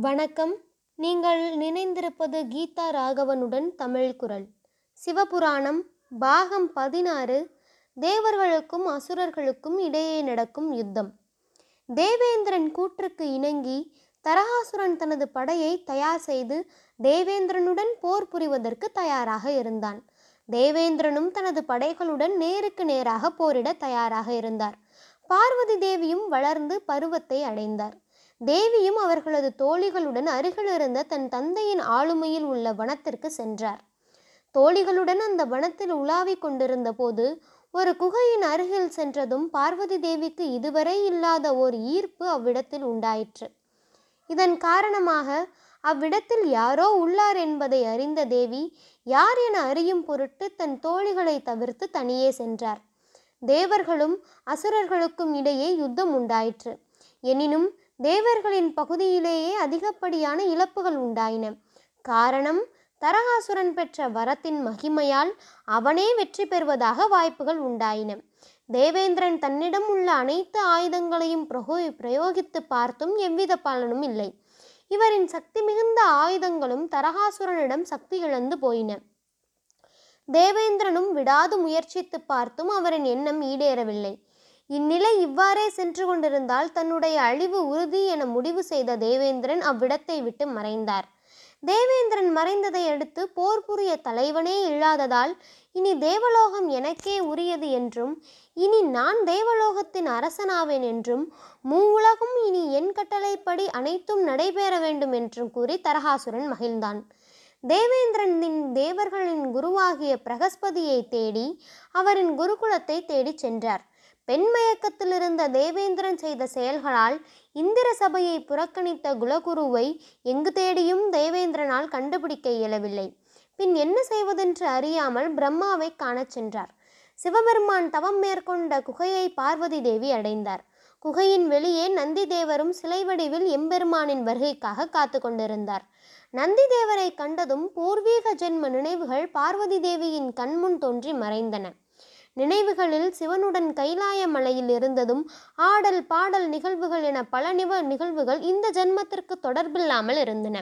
வணக்கம். நீங்கள் நினைந்திருப்பது கீதா ராகவனுடன் தமிழ் குரல். சிவபுராணம் பாகம் பதினாறு தேவர்களுக்கும் அசுரர்களுக்கும் இடையே நடக்கும் யுத்தம். தேவேந்திரன் கூற்றுக்கு இணங்கி தரகாசுரன் தனது படையை தயார் செய்து தேவேந்திரனுடன் போர் புரிவதற்கு தயாராக இருந்தான். தேவேந்திரனும் தனது படைகளுடன் நேருக்கு நேராக போரிட தயாராக இருந்தார். பார்வதி தேவியும் வளர்ந்து பருவத்தை அடைந்தார். தேவியும் அவர்களது தோழிகளுடன் அருகிலிருந்த தன் தந்தையின் ஆளுமையில் உள்ள வனத்திற்கு சென்றார். தோழிகளுடன் அந்த வனத்தில் உலாவிக் கொண்டிருந்த போது ஒரு குகையின் அருகில் சென்றதும் பார்வதி தேவிக்கு இதுவரை இல்லாத ஓர் ஈர்ப்பு அவ்விடத்தில் உண்டாயிற்று. இதன் காரணமாக அவ்விடத்தில் யாரோ உள்ளார் என்பதை அறிந்த தேவி யார் என அறியும் பொருட்டு தன் தோழிகளை தவிர்த்து தனியே சென்றார். தேவர்களும் அசுரர்களுக்கும் இடையே யுத்தம் உண்டாயிற்று. எனினும் தேவர்களின் பகுதியிலேயே அதிகப்படியான இழப்புகள் உண்டாயின. காரணம் தரகாசுரன் பெற்ற வரத்தின் மகிமையால் அவனே வெற்றி பெறுவதாக வாய்ப்புகள் உண்டாயின. தேவேந்திரன் தன்னிடம் உள்ள அனைத்து ஆயுதங்களையும் பிரகோ பிரயோகித்து பார்த்தும் எவ்வித பலனும் இல்லை. இவரின் சக்தி மிகுந்த ஆயுதங்களும் தரகாசுரனிடம் சக்தி இழந்து போயின. தேவேந்திரனும் விடாது முயற்சித்து பார்த்தும் அவரின் எண்ணம் ஈடேறவில்லை. இந்நிலை இவ்வாறே சென்று கொண்டிருந்தால் தன்னுடைய அழிவு உறுதி என முடிவு செய்த தேவேந்திரன் அவ்விடத்தை விட்டு மறைந்தார். தேவேந்திரன் மறைந்ததை அடுத்து போர் புரிய தலைவனே இல்லாததால் இனி தேவலோகம் எனக்கே உரியது என்றும் இனி நான் தேவலோகத்தின் அரசனாவேன் என்றும் மூவுலகும் இனி என் கட்டளைப்படி அனைத்தும் நடைபெற வேண்டும் என்றும் கூறி தரகாசுரன் மகிழ்ந்தான். தேவேந்திரனின் தேவர்களின் குருவாகிய பிரகஸ்பதியை தேடி அவரின் குருகுலத்தை தேடிச் சென்றார். பெண்மயக்கத்திலிருந்த தேவேந்திரன் செய்த செயல்களால் இந்திர சபையை புறக்கணித்த குலகுருவை எங்கு தேடியும் தேவேந்திரனால் கண்டுபிடிக்க இயலவில்லை. பின் என்ன செய்வதென்று அறியாமல் பிரம்மாவை காணச் சென்றார். சிவபெருமான் தவம் மேற்கொண்ட குகையை பார்வதி தேவி அடைந்தார். குகையின் வெளியே நந்தி தேவரும் சிலை வடிவில் எம்பெருமானின் வருகைக்காக காத்து கொண்டிருந்தார். நந்தி தேவரை கண்டதும் பூர்வீக ஜென்ம நினைவுகள் பார்வதி தேவியின் கண்முன் தோன்றி மறைந்தன. நினைவுகளில் சிவனுடன் கைலாய மலையில் இருந்ததும் ஆடல் பாடல் நிகழ்வுகள் என பல நிவ நிகழ்வுகள் இந்த ஜென்மத்திற்கு தொடர்பில்லாமல் இருந்தன.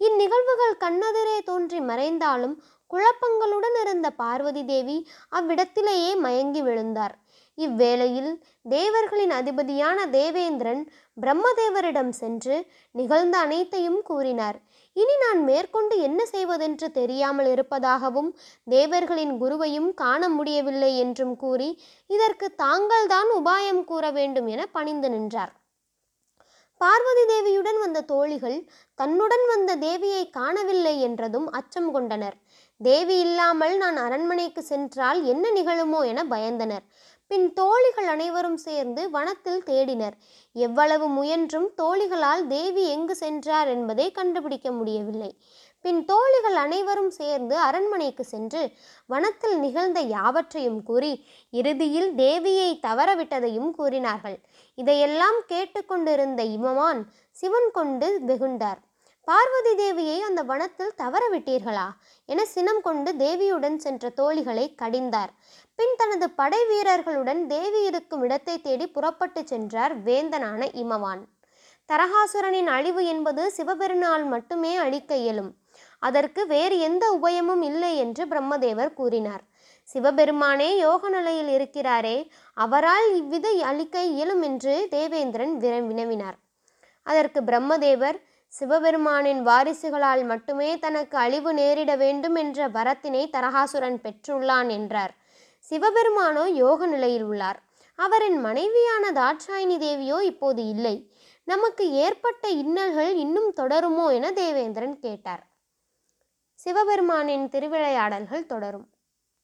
இந்நிகழ்வுகள் கண்ணெதிரே தோன்றி மறைந்தாலும் குழப்பங்களுடன் இருந்த பார்வதி தேவி அவ்விடத்திலேயே மயங்கி விழுந்தார். இவ்வேளையில் தேவர்களின் அதிபதியான தேவேந்திரன் பிரம்மதேவரிடம் சென்று நிகழ்ந்த அனைத்தையும் கூறினார். இனி நான் மேற்கொண்டு என்ன செய்வதென்று தெரியாமல் இருப்பதாகவும் தேவர்களின் குருவையும் காண முடியவில்லை என்றும் கூறி இதற்கு தாங்கள்தான் உபாயம் கூற வேண்டும் என பணிந்து நின்றார். பார்வதி தேவியுடன் வந்த தோழிகள் தன்னுடன் வந்த தேவியை காணவில்லை என்றதும் அச்சம் கொண்டனர். தேவி இல்லாமல் நான் அரண்மனைக்கு சென்றால் என்ன நிகழுமோ என பயந்தனர். பின் தோழிகள் அனைவரும் சேர்ந்து வனத்தில் தேடினர். எவ்வளவு முயன்றும் தோழிகளால் தேவி எங்கு சென்றார் என்பதை கண்டுபிடிக்க முடியவில்லை. பின் தோழிகள் அனைவரும் சேர்ந்து அரண்மனைக்கு சென்று வனத்தில் நிகழ்ந்த யாவற்றையும் கூறி இறுதியில் தேவியை தவறவிட்டதையும் கூறினார்கள். இதையெல்லாம் கேட்டுக்கொண்டிருந்த இமவான் சிவன் கொண்டு வெகுண்டார். பார்வதி தேவியை அந்த வனத்தில் தவறவிட்டீர்களா? என சினம் கொண்டு தேவியுடன் சென்ற தோழிகளை கடிந்தார். பின் தனது படை வீரர்களுடன் தேவி இருக்கும் இடத்தை தேடி புறப்பட்டு சென்றார் வேந்தனான இமவான். தரகாசுரனின் அழிவு என்பது சிவபெருமாள் மட்டுமே அழிக்க இயலும். அதற்கு வேறு எந்த உபயமும் இல்லை என்று பிரம்மதேவர் கூறினார். சிவபெருமானே யோக நிலையில் இருக்கிறாரே அவரால் இவ்வித அழிக்க இயலும் என்று தேவேந்திரன் வினவினார். அதற்கு பிரம்மதேவர் சிவபெருமானின் வாரிசுகளால் மட்டுமே தனக்கு அழிவு நேரிட வேண்டும் என்ற வரத்தினை தரகாசுரன் பெற்றுள்ளான் என்றார். சிவபெருமானோ யோக நிலையில் உள்ளார். அவரின் மனைவியான தாட்சாயினி தேவியோ இப்போது இல்லை. நமக்கு ஏற்பட்ட இன்னல்கள் இன்னும் தொடருமோ என தேவேந்திரன் கேட்டார். சிவபெருமானின் திருவிளையாடல்கள் தொடரும்.